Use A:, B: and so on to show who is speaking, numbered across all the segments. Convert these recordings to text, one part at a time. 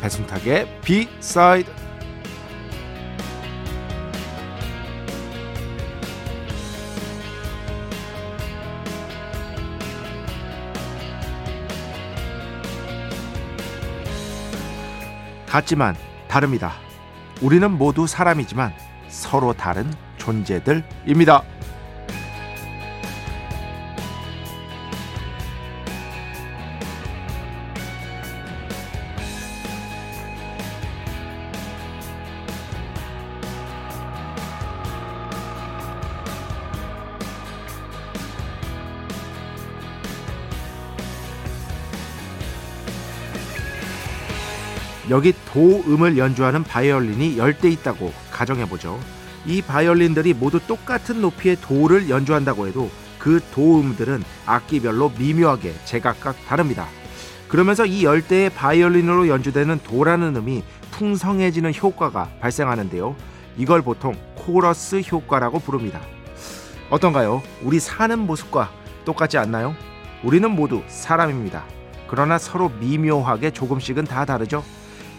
A: 배순탁의 비사이드 같지만 다릅니다. 우리는 모두 사람이지만 서로 다른 존재들입니다. 여기 도음을 연주하는 바이올린이 열대 있다고 가정해보죠. 이 바이올린들이 모두 똑같은 높이의 도를 연주한다고 해도 그 도음들은 악기별로 미묘하게 제각각 다릅니다. 그러면서 이 열대의 바이올린으로 연주되는 도라는 음이 풍성해지는 효과가 발생하는데요. 이걸 보통 코러스 효과라고 부릅니다. 어떤가요? 우리 사는 모습과 똑같지 않나요? 우리는 모두 사람입니다. 그러나 서로 미묘하게 조금씩은 다 다르죠.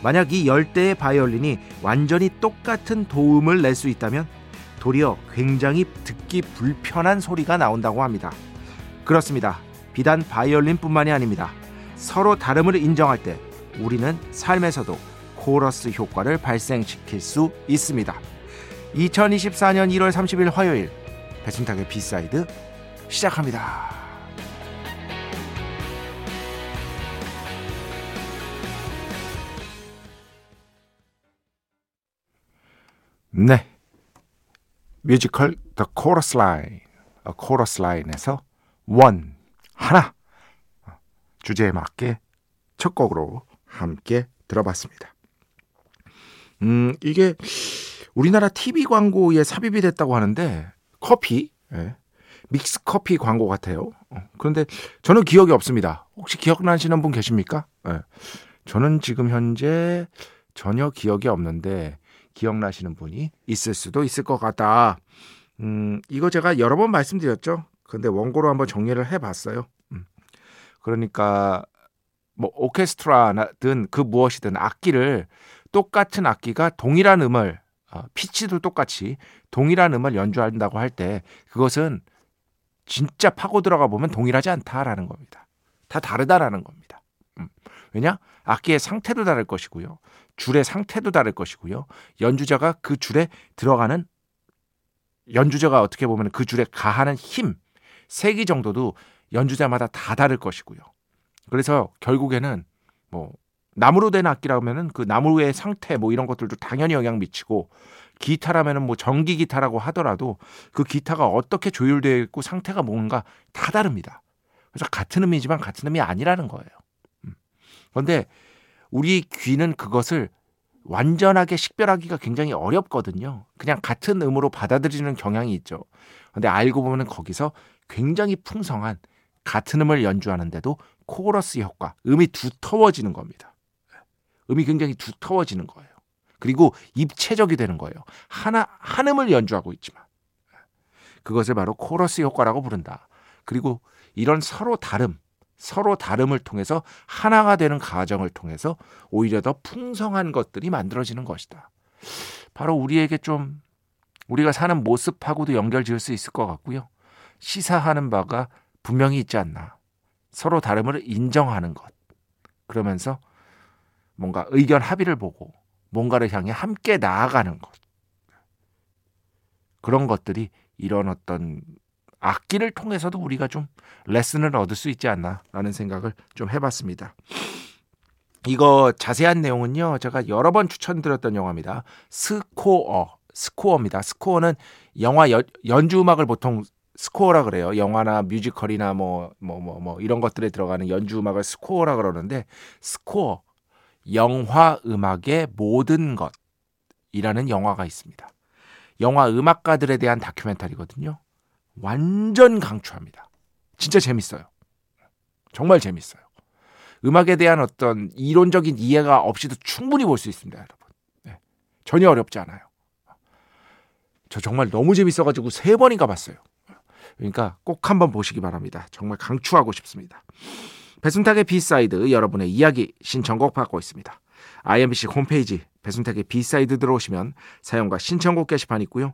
A: 만약 이 열대의 바이올린이 완전히 똑같은 도움을 낼 수 있다면 도리어 굉장히 듣기 불편한 소리가 나온다고 합니다. 그렇습니다. 비단 바이올린뿐만이 아닙니다. 서로 다름을 인정할 때 우리는 삶에서도 코러스 효과를 발생시킬 수 있습니다. 2024년 1월 30일 화요일 배순탁의 비사이드 시작합니다. 네. 뮤지컬 The Chorus Line, A Chorus Line에서 One, 하나 주제에 맞게 첫 곡으로 함께 들어봤습니다. 음, 이게 우리나라 TV 광고에 삽입이 됐다고 하는데 커피, 예, 믹스 커피 광고 같아요. 어, 그런데 저는 기억이 없습니다. 혹시 기억나시는 분 계십니까? 예, 저는 지금 현재 전혀 기억이 없는데 기억나시는 분이 있을 수도 있을 것 같다. 음, 이거 제가 여러 번 말씀드렸죠. 근데 원고로 한번 정리를 해봤어요. 음. 그러니까 뭐 오케스트라든 그 무엇이든 악기를 똑같은 악기가 동일한 음을 어, 피치도 똑같이 동일한 음을 연주한다고 할 때 그것은 진짜 파고 들어가 보면 동일하지 않다라는 겁니다. 다 다르다라는 겁니다. 음. 왜냐? 악기의 상태도 다를 것이고요. 줄의 상태도 다를 것이고요. 연주자가 그 줄에 들어가는 연주자가 어떻게 보면 그 줄에 가하는 힘, 세기 정도도 연주자마다 다 다를 것이고요. 그래서 결국에는 뭐 나무로 된 악기라면은 그 나무의 상태 뭐 이런 것들도 당연히 영향 미치고 기타라면은 뭐 전기 기타라고 하더라도 그 기타가 어떻게 조율되어 있고 상태가 뭔가 다 다릅니다. 그래서 같은 음이지만 같은 음이 아니라는 거예요. 음. 그런데 우리 귀는 그것을 완전하게 식별하기가 굉장히 어렵거든요. 그냥 같은 음으로 받아들이는 경향이 있죠. 근데 알고 보면 거기서 굉장히 풍성한 같은 음을 연주하는데도 코러스 효과, 음이 두터워지는 겁니다. 음이 굉장히 두터워지는 거예요. 그리고 입체적이 되는 거예요. 하나 한 음을 연주하고 있지만 그것을 바로 코러스 효과라고 부른다. 그리고 이런 서로 다름, 서로 다름을 통해서 하나가 되는 과정을 통해서 오히려 더 풍성한 것들이 만들어지는 것이다. 바로 우리에게 좀 우리가 사는 모습하고도 연결 지을 수 있을 것 같고요. 시사하는 바가 분명히 있지 않나. 서로 다름을 인정하는 것. 그러면서 뭔가 의견 합의를 보고 뭔가를 향해 함께 나아가는 것. 그런 것들이 이런 어떤 악기를 통해서도 우리가 좀 레슨을 얻을 수 있지 않나라는 생각을 좀 해봤습니다. 이거 자세한 내용은요. 제가 여러 번 추천드렸던 영화입니다. 스코어. 스코어입니다. 스코어는 영화 여, 연주 음악을 보통 스코어라 그래요. 영화나 뮤지컬이나 뭐 뭐 뭐 뭐 이런 것들에 들어가는 연주 음악을 스코어라 그러는데 스코어 영화 음악의 모든 것이라는 영화가 있습니다. 영화 음악가들에 대한 다큐멘터리거든요. 완전 강추합니다. 진짜 재밌어요. 정말 재밌어요. 음악에 대한 어떤 이론적인 이해가 없이도 충분히 볼 수 있습니다, 여러분. 네. 전혀 어렵지 않아요. 저 정말 너무 재밌어가지고 세 번인가 봤어요. 그러니까 꼭 한번 보시기 바랍니다. 정말 강추하고 싶습니다. 배순탁의 B side 여러분의 이야기 신청곡 받고 있습니다. IMBC 홈페이지 배순탁의 B side 들어오시면 사연과 신청곡 게시판 있고요.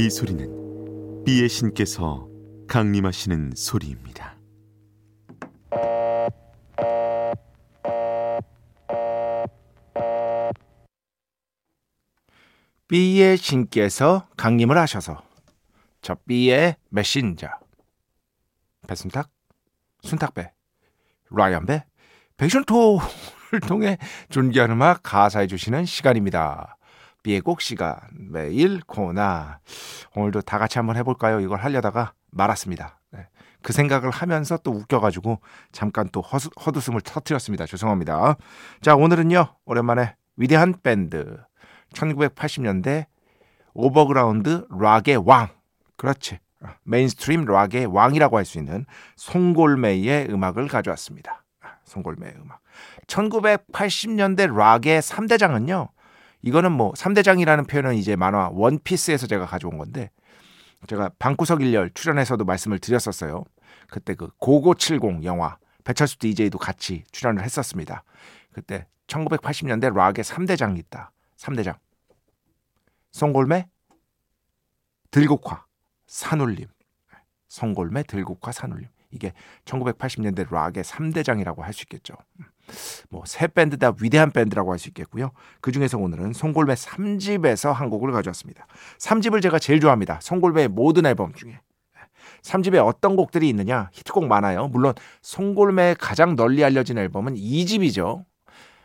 B: 이 소리는 비의 신께서 강림하시는 소리입니다.
A: B의 신께서 강림을 하셔서 저 B의 메신저 배순탁, 순탁배, 라이언배, 백션토를 통해 존귀한 음악 가사해 주시는 시간입니다. B의 곡 시간 매일 코나 오늘도 다 같이 한번 해볼까요? 이걸 하려다가 말았습니다. 네. 그 생각을 하면서 또 웃겨가지고 잠깐 또 허수, 헛웃음을 터뜨렸습니다. 죄송합니다. 자 오늘은요 오랜만에 위대한 밴드 1980년대 overground 락의 왕. 그렇지. mainstream 락의 왕이라고 할 수 있는 송골매의 음악을 가져왔습니다. 송골매의 음악. 1980년대 락의 3대장은요. 이거는 뭐 3대장이라는 표현은 이제 만화 원피스에서 제가 가져온 건데 제가 방구석 일열 출연해서도 말씀을 드렸었어요. 그때 그 고고 70 영화 배철수 DJ도 같이 출연을 했었습니다. 그때 1980년대 락의 3대장이 있다. 3대장. 송골매, 들국화, 산울림. 송골매, 들국화, 산울림. 이게 1980년대 락의 3대장이라고 할 수 있겠죠. 뭐세 밴드 다 위대한 밴드라고 할 수 있겠고요. 그 중에서 오늘은 송골매 3집에서 한 곡을 가져왔습니다. 3집을 제가 제일 좋아합니다. 송골매의 모든 앨범 중에. 3집에 어떤 곡들이 있느냐? 히트곡 많아요. 물론 송골매의 가장 널리 알려진 앨범은 2집이죠.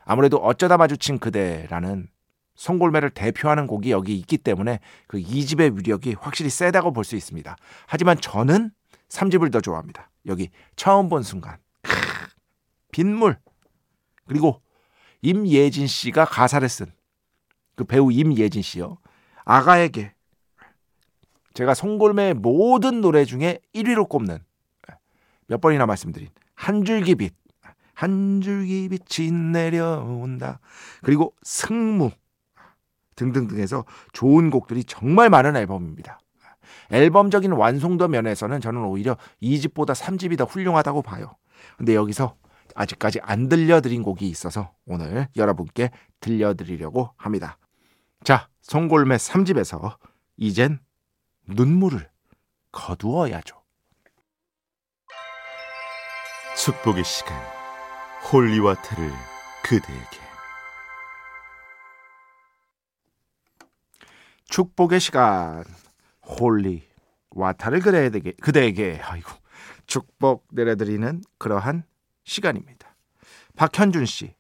A: 아무래도 어쩌다 마주친 그대라는 송골매를 대표하는 곡이 여기 있기 때문에 그 2집의 위력이 확실히 세다고 볼 수 있습니다. 하지만 저는 3집을 더 좋아합니다. 여기 처음 본 순간. 빗물. 그리고 임예진 씨가 가사를 쓴 그 배우 임예진 씨요. 아가에게 제가 송골매의 모든 노래 중에 1위로 꼽는 몇 번이나 말씀드린 한 줄기 빛. 한 줄기 빛이 내려온다. 그리고 승무. 등등등해서 좋은 곡들이 정말 많은 앨범입니다. 앨범적인 완성도 면에서는 저는 오히려 2집보다 3집이 더 훌륭하다고 봐요. 근데 여기서 아직까지 안 들려드린 곡이 있어서 오늘 여러분께 들려드리려고 합니다. 자, 송골매 3집에서 이젠 눈물을 거두어야죠.
B: 축복의 시간 holy water를 그대에게
A: 축복의 시간 holy water를 그대에게 그대에게 아이고 축복 내려드리는 그러한 시간입니다. 박현준 씨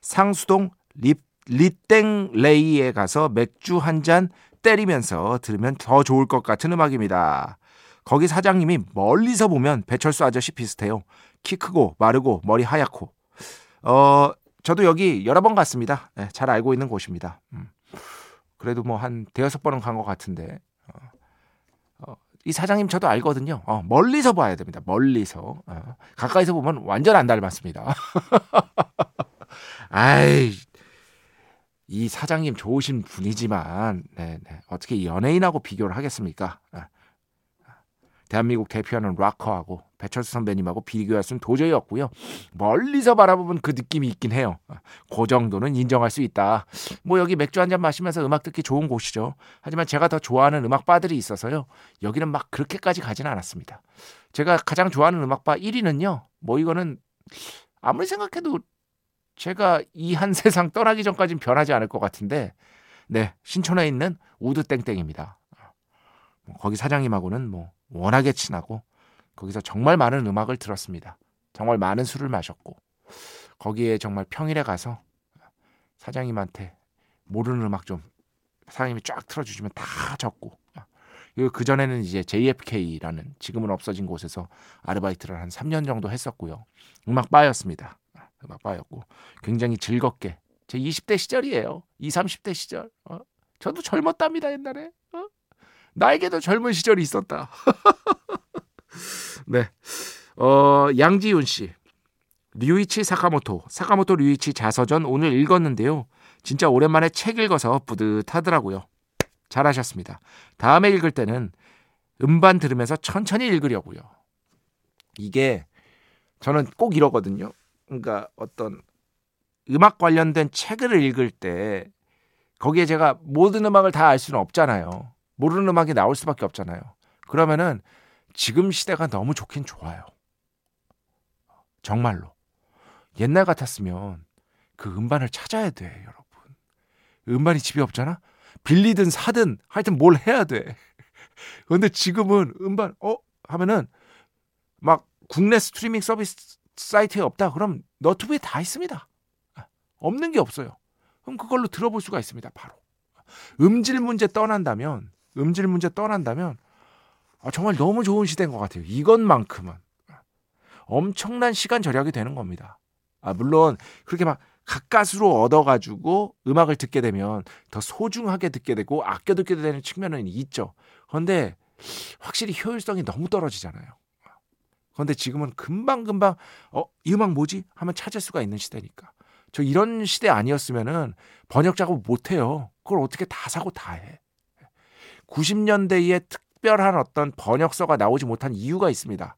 A: 상수동 리, 리땡 레이에 가서 맥주 한 잔 때리면서 들으면 더 좋을 것 같은 음악입니다. 거기 사장님이 멀리서 보면 배철수 아저씨 비슷해요. 키 크고 마르고 머리 하얗고 어 저도 여기 여러 번 갔습니다. 네, 잘 알고 있는 곳입니다. 음. 그래도 뭐 한 대여섯 번은 간 것 같은데 이 사장님 저도 알거든요. 어, 멀리서 봐야 됩니다. 멀리서 어, 가까이서 보면 완전 안 닮았습니다. 아이 이 사장님 좋으신 분이지만 네, 네. 어떻게 연예인하고 비교를 하겠습니까? 아, 대한민국 대표하는 락커하고 배철수 선배님하고 비교할 수는 도저히 없고요. 멀리서 바라보면 그 느낌이 있긴 해요. 그 정도는 인정할 수 있다. 뭐 여기 맥주 한 잔 마시면서 음악 듣기 좋은 곳이죠. 하지만 제가 더 좋아하는 음악 바들이 있어서요. 여기는 막 그렇게까지 가지는 않았습니다. 제가 가장 좋아하는 음악 바 1위는요. 뭐 이거는 아무리 생각해도 제가 이 한 세상 떠나기 전까지는 변하지 않을 것 같은데, 네 신촌에 있는 우드 땡땡입니다. 뭐 거기 사장님하고는 뭐 워낙에 친하고 거기서 정말 많은 음악을 들었습니다. 정말 많은 술을 마셨고 거기에 정말 평일에 가서 사장님한테 모르는 음악 좀 사장님이 쫙 틀어주시면 다 적고 그 전에는 이제 JFK라는 지금은 없어진 곳에서 아르바이트를 한 3년 정도 했었고요. 음악 바였습니다. 음악 바였고 굉장히 즐겁게 제 20대 시절이에요. 20, 30대 시절. 어? 저도 젊었답니다 옛날에. 어? 나에게도 젊은 시절이 있었다. 네. 어, 양지윤 씨. 류이치 사카모토, 사카모토 류이치 자서전 오늘 읽었는데요. 진짜 오랜만에 책 읽어서 뿌듯하더라고요. 잘하셨습니다. 다음에 읽을 때는 음반 들으면서 천천히 읽으려고요. 이게 저는 꼭 이러거든요. 그러니까 어떤 음악 관련된 책을 읽을 때 거기에 제가 모든 음악을 다 알 수는 없잖아요. 모르는 음악이 나올 수밖에 없잖아요. 그러면은 지금 시대가 너무 좋긴 좋아요. 정말로. 옛날 같았으면 그 음반을 찾아야 돼, 여러분. 음반이 집에 없잖아? 빌리든 사든 하여튼 뭘 해야 돼. 근데 지금은 음반, 어? 하면은 막 국내 스트리밍 서비스 사이트에 없다. 그럼 너튜브에 다 있습니다. 없는 게 없어요. 그럼 그걸로 들어볼 수가 있습니다. 바로. 음질 문제 떠난다면, 음질 문제 떠난다면 아, 정말 너무 좋은 시대인 것 같아요. 이것만큼은 엄청난 시간 절약이 되는 겁니다. 아, 물론 그렇게 막 가까스로 얻어가지고 음악을 듣게 되면 더 소중하게 듣게 되고 아껴 듣게 되는 측면은 있죠. 그런데 확실히 효율성이 너무 떨어지잖아요. 그런데 지금은 금방금방 어, 이 음악 뭐지? 하면 찾을 수가 있는 시대니까. 저 이런 시대 아니었으면은 번역 작업 못 해요. 그걸 어떻게 다 사고 다 해. 90년대에 특 별한 어떤 번역서가 나오지 못한 이유가 있습니다.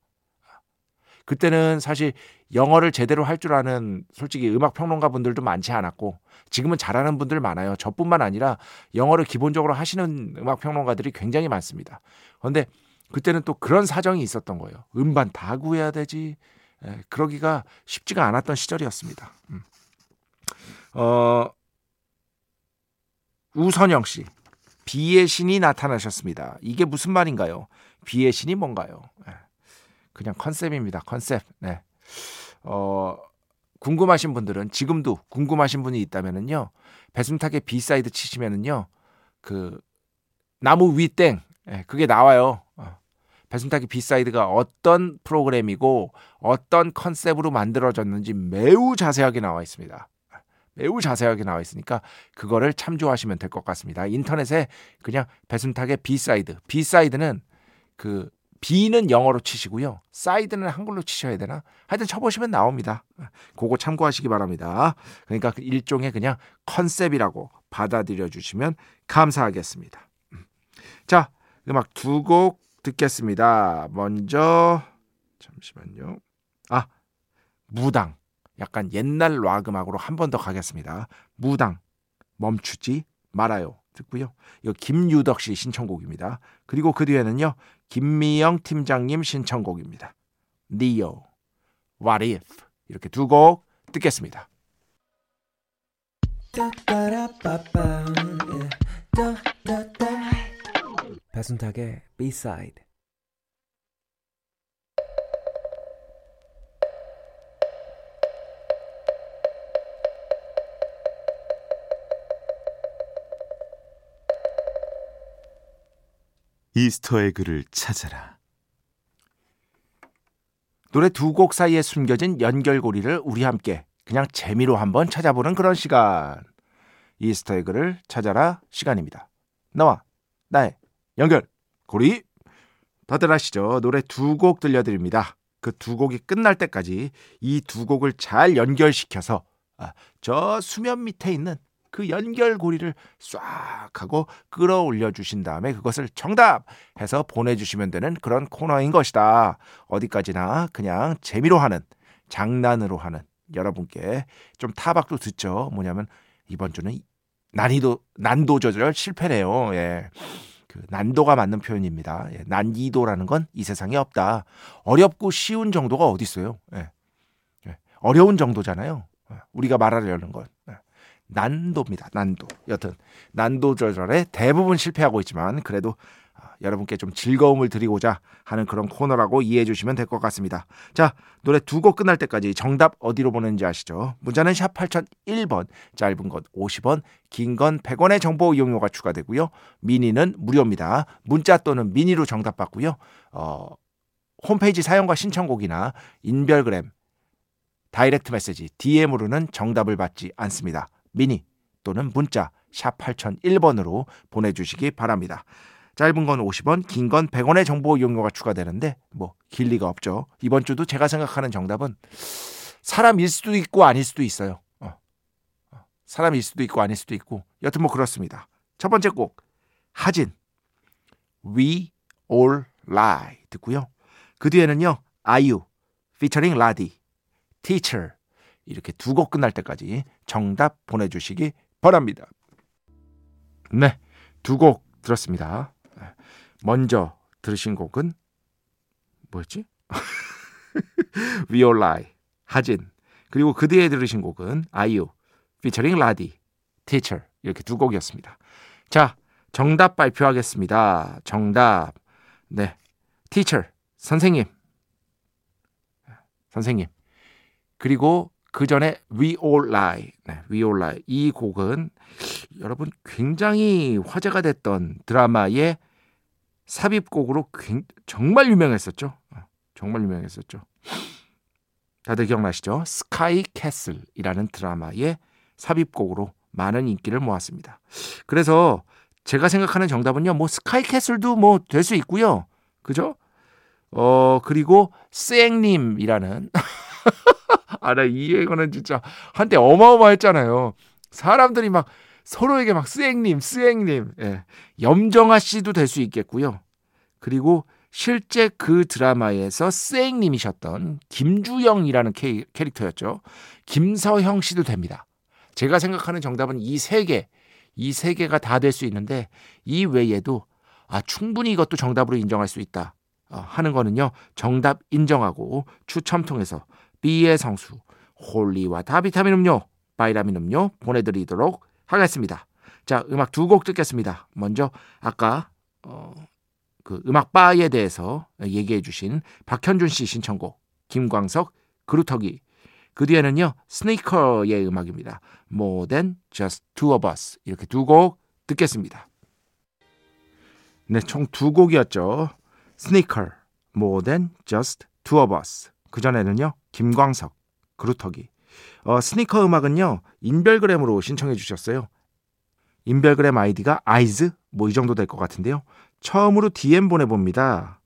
A: 그때는 사실 영어를 제대로 할 줄 아는 솔직히 음악 평론가 분들도 많지 않았고 지금은 잘하는 분들 많아요. 저뿐만 아니라 영어를 기본적으로 하시는 음악 평론가들이 굉장히 많습니다. 그런데 그때는 또 그런 사정이 있었던 거예요. 음반 다 구해야 되지. 에, 그러기가 쉽지가 않았던 시절이었습니다. 음. 어, 우선영 씨. 비의 신이 나타나셨습니다. 이게 무슨 말인가요? B의 신이 뭔가요? 네. 그냥 컨셉입니다. 컨셉. 네. 어, 궁금하신 분들은 지금도 궁금하신 분이 있다면은요. 배순탁의 B side 치시면은요. 그 나무 위땡 네, 그게 나와요. 어. 배순탁의 B side가 어떤 프로그램이고 어떤 컨셉으로 만들어졌는지 매우 자세하게 나와 있습니다. 매우 자세하게 나와 있으니까 그거를 참조하시면 될 것 같습니다. 인터넷에 그냥 배순탁의 B side. B side는 그 B는 영어로 치시고요. 사이드는 한글로 치셔야 되나? 하여튼 쳐보시면 나옵니다. 그거 참고하시기 바랍니다. 그러니까 그 일종의 그냥 컨셉이라고 받아들여 주시면 감사하겠습니다. 자, 음악 두 곡 듣겠습니다. 먼저 잠시만요. 아, 무당. 약간 옛날 락 음악으로 한 번 더 가겠습니다. 무당 멈추지 말아요. 듣고요. 이거 김유덕 씨 신청곡입니다. 그리고 그 뒤에는요. 김미영 팀장님 신청곡입니다. 니오 What If 이렇게 두 곡 듣겠습니다.
C: 배순탁의 B-side
B: 이스터 에그를 찾아라.
A: 노래 두 곡 사이에 숨겨진 연결고리를 우리 함께 그냥 재미로 한번 찾아보는 그런 시간. 이스터에그를 찾아라 시간입니다. 나와 나의 연결고리. 다들 아시죠? 노래 두 곡 들려드립니다. 그 두 곡이 끝날 때까지 이 두 곡을 잘 연결시켜서 아, 저 수면 밑에 있는 그 연결고리를 싹 하고 끌어올려 주신 다음에 그것을 정답 해서 보내주시면 되는 그런 코너인 것이다. 어디까지나 그냥 재미로 하는 장난으로 하는 여러분께 좀 타박도 듣죠. 뭐냐면 이번 주는 난이도 난도 조절 실패네요. 예. 그 난도가 맞는 표현입니다. 예. 난이도라는 건 이 세상에 없다. 어렵고 쉬운 정도가 어디 있어요? 예. 예. 어려운 정도잖아요. 예. 우리가 말하려는 건 예. 난도입니다. 난도. 여튼 난도 조절에 대부분 실패하고 있지만 그래도 아, 여러분께 좀 즐거움을 드리고자 하는 그런 코너라고 이해해 주시면 될 것 같습니다. 자, 노래 두 곡 끝날 때까지 정답 어디로 보내는지 아시죠? 문자는 샵 8001번, 짧은 건 50원, 긴 건 100원의 정보 이용료가 추가되고요. 미니는 무료입니다. 문자 또는 미니로 정답 받고요. 어, 홈페이지 사용과 신청곡이나 인별그램, 다이렉트 메시지, DM으로는 정답을 받지 않습니다. 미니 또는 문자 샵 8001번으로 보내주시기 바랍니다. 짧은 건 50원, 긴 건 100원의 정보 이용료가 추가되는데 뭐 길 리가 없죠. 이번 주도 제가 생각하는 정답은 사람일 수도 있고 아닐 수도 있어요. 어. 어. 사람일 수도 있고 아닐 수도 있고 여튼 뭐 그렇습니다. 첫 번째 곡 하진 We All Lie 듣고요. 그 뒤에는요 아이유 featuring 라디 Teacher 이렇게 두 곡 끝날 때까지 정답 보내주시기 바랍니다. 네, 두 곡 들었습니다. 먼저 들으신 곡은 뭐였지? Lie, 하진. 그리고 그 뒤에 들으신 곡은 아이유, featuring 라디, Teacher 이렇게 두 곡이었습니다. 자, 정답 발표하겠습니다. 정답. 네, Teacher, 선생님. 선생님. 그리고 그 전에 We All Lie, 네, We All Lie 이 곡은 여러분 굉장히 화제가 됐던 드라마의 삽입곡으로 정말 유명했었죠. 어, 정말 유명했었죠. 다들 기억나시죠? 스카이 캐슬이라는 드라마의 삽입곡으로 많은 인기를 모았습니다. 그래서 제가 생각하는 정답은요. 뭐 스카이 캐슬도 뭐 될 수 있고요. 그죠? 어 그리고 쌩님이라는 아 나 이 얘기는 진짜 한때 어마어마했잖아요. 사람들이 막 서로에게 막 스앵님, 스앵님, 예. 염정아 씨도 될 수 있겠고요. 그리고 실제 그 드라마에서 스앵님이셨던 김주영이라는 캐, 캐릭터였죠. 김서형 씨도 됩니다. 제가 생각하는 정답은 이 세 개, 이 세 개가 다 될 수 있는데 이 외에도 아 충분히 이것도 정답으로 인정할 수 있다 어, 하는 거는요. 정답 인정하고 추첨 통해서 B의 성수, holy water 비타민 음료, 바이라민 음료 보내드리도록 하겠습니다. 자, 음악 두 곡 듣겠습니다. 먼저 아까 어, 그 음악 바에 대해서 얘기해 주신 박현준 씨 신청곡 김광석 그루터기 그 뒤에는요 스니커의 음악입니다. More Than Just Two of Us 이렇게 두 곡 듣겠습니다. 네, 총 두 곡이었죠. 스니커, More Than Just Two of Us. 그 전에는요 김광석 그루터기 어, 스니커 음악은요 인별그램으로 신청해 주셨어요. 인별그램 아이디가 아이즈 뭐 이 정도 될 것 같은데요. 처음으로 DM 보내봅니다.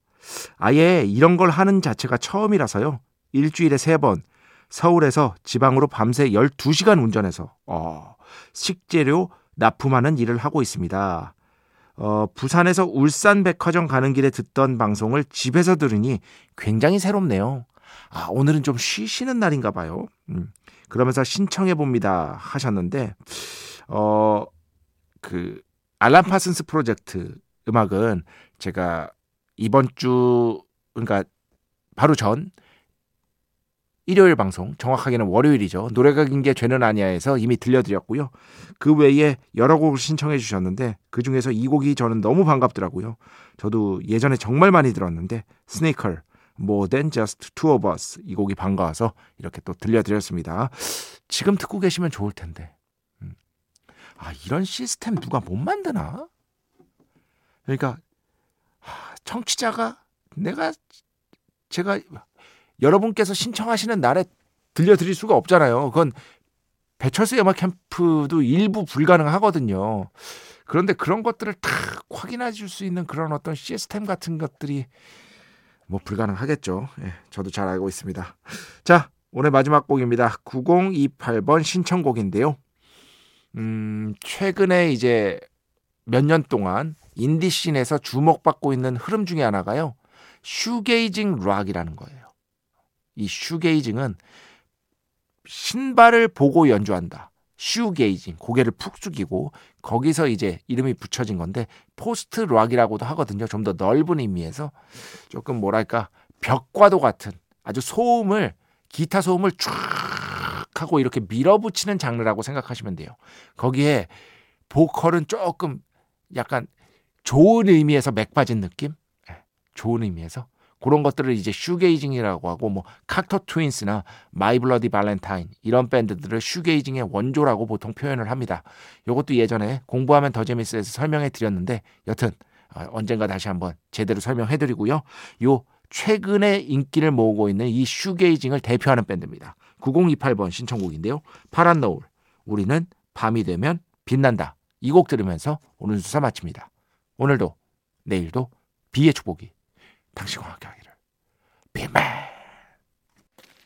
A: 아예 이런 걸 하는 자체가 처음이라서요. 일주일에 세 번 서울에서 지방으로 밤새 12시간 운전해서 어, 식재료 납품하는 일을 하고 있습니다. 어, 부산에서 울산 백화점 가는 길에 듣던 방송을 집에서 들으니 굉장히 새롭네요. 아, 오늘은 좀 쉬시는 날인가 봐요. 음. 그러면서 신청해 봅니다 하셨는데 어 그 알람 파슨스 프로젝트 음악은 제가 이번 주 그러니까 바로 전 일요일 방송 정확하게는 월요일이죠. 노래가 긴 게 죄는 아니야에서 이미 들려드렸고요. 그 외에 여러 곡을 신청해 주셨는데 그 중에서 이 곡이 저는 너무 반갑더라고요. 저도 예전에 정말 많이 들었는데 스네이컬 More Than Just Two of Us 이 곡이 반가워서 이렇게 또 들려드렸습니다. 지금 듣고 계시면 좋을 텐데. 음. 아 이런 시스템 누가 못 만드나? 그러니까 청취자가 내가 제가 여러분께서 신청하시는 날에 들려드릴 수가 없잖아요. 그건 배철수 음악 캠프도 일부 불가능하거든요. 그런데 그런 것들을 다 확인해 줄 수 있는 그런 어떤 시스템 같은 것들이 뭐 불가능하겠죠. 예, 저도 잘 알고 있습니다. 자, 오늘 마지막 곡입니다. 9028번 신청곡인데요. 음, 최근에 이제 몇 년 동안 인디씬에서 주목받고 있는 흐름 중에 하나가요. shoegazing rock이라는 거예요. 이 shoegazing은 신발을 보고 연주한다. shoegazing 고개를 푹 숙이고 거기서 이제 이름이 붙여진 건데 post rock이라고도 하거든요. 좀 더 넓은 의미에서 조금 뭐랄까 벽과도 같은 아주 소음을 기타 소음을 쫙 하고 이렇게 밀어붙이는 장르라고 생각하시면 돼요. 거기에 보컬은 조금 약간 좋은 의미에서 맥 빠진 느낌? 예, 좋은 의미에서 그런 것들을 이제 shoegazing이라고 하고 뭐 Cocteau Twins나 My Bloody Valentine 이런 밴드들을 shoegazing의 원조라고 보통 표현을 합니다. 이것도 예전에 공부하면 더 재밌어서 설명해 드렸는데 여튼 어, 언젠가 다시 한번 제대로 설명해 드리고요. 요 최근에 인기를 모으고 있는 이 shoegazing을 대표하는 밴드입니다. 9028번 신청곡인데요. 파란 노을 우리는 밤이 되면 빛난다. 이 곡 들으면서 오늘 수사 마칩니다. 오늘도 내일도 B의 축복이 당신과 함께 하기를. 비맨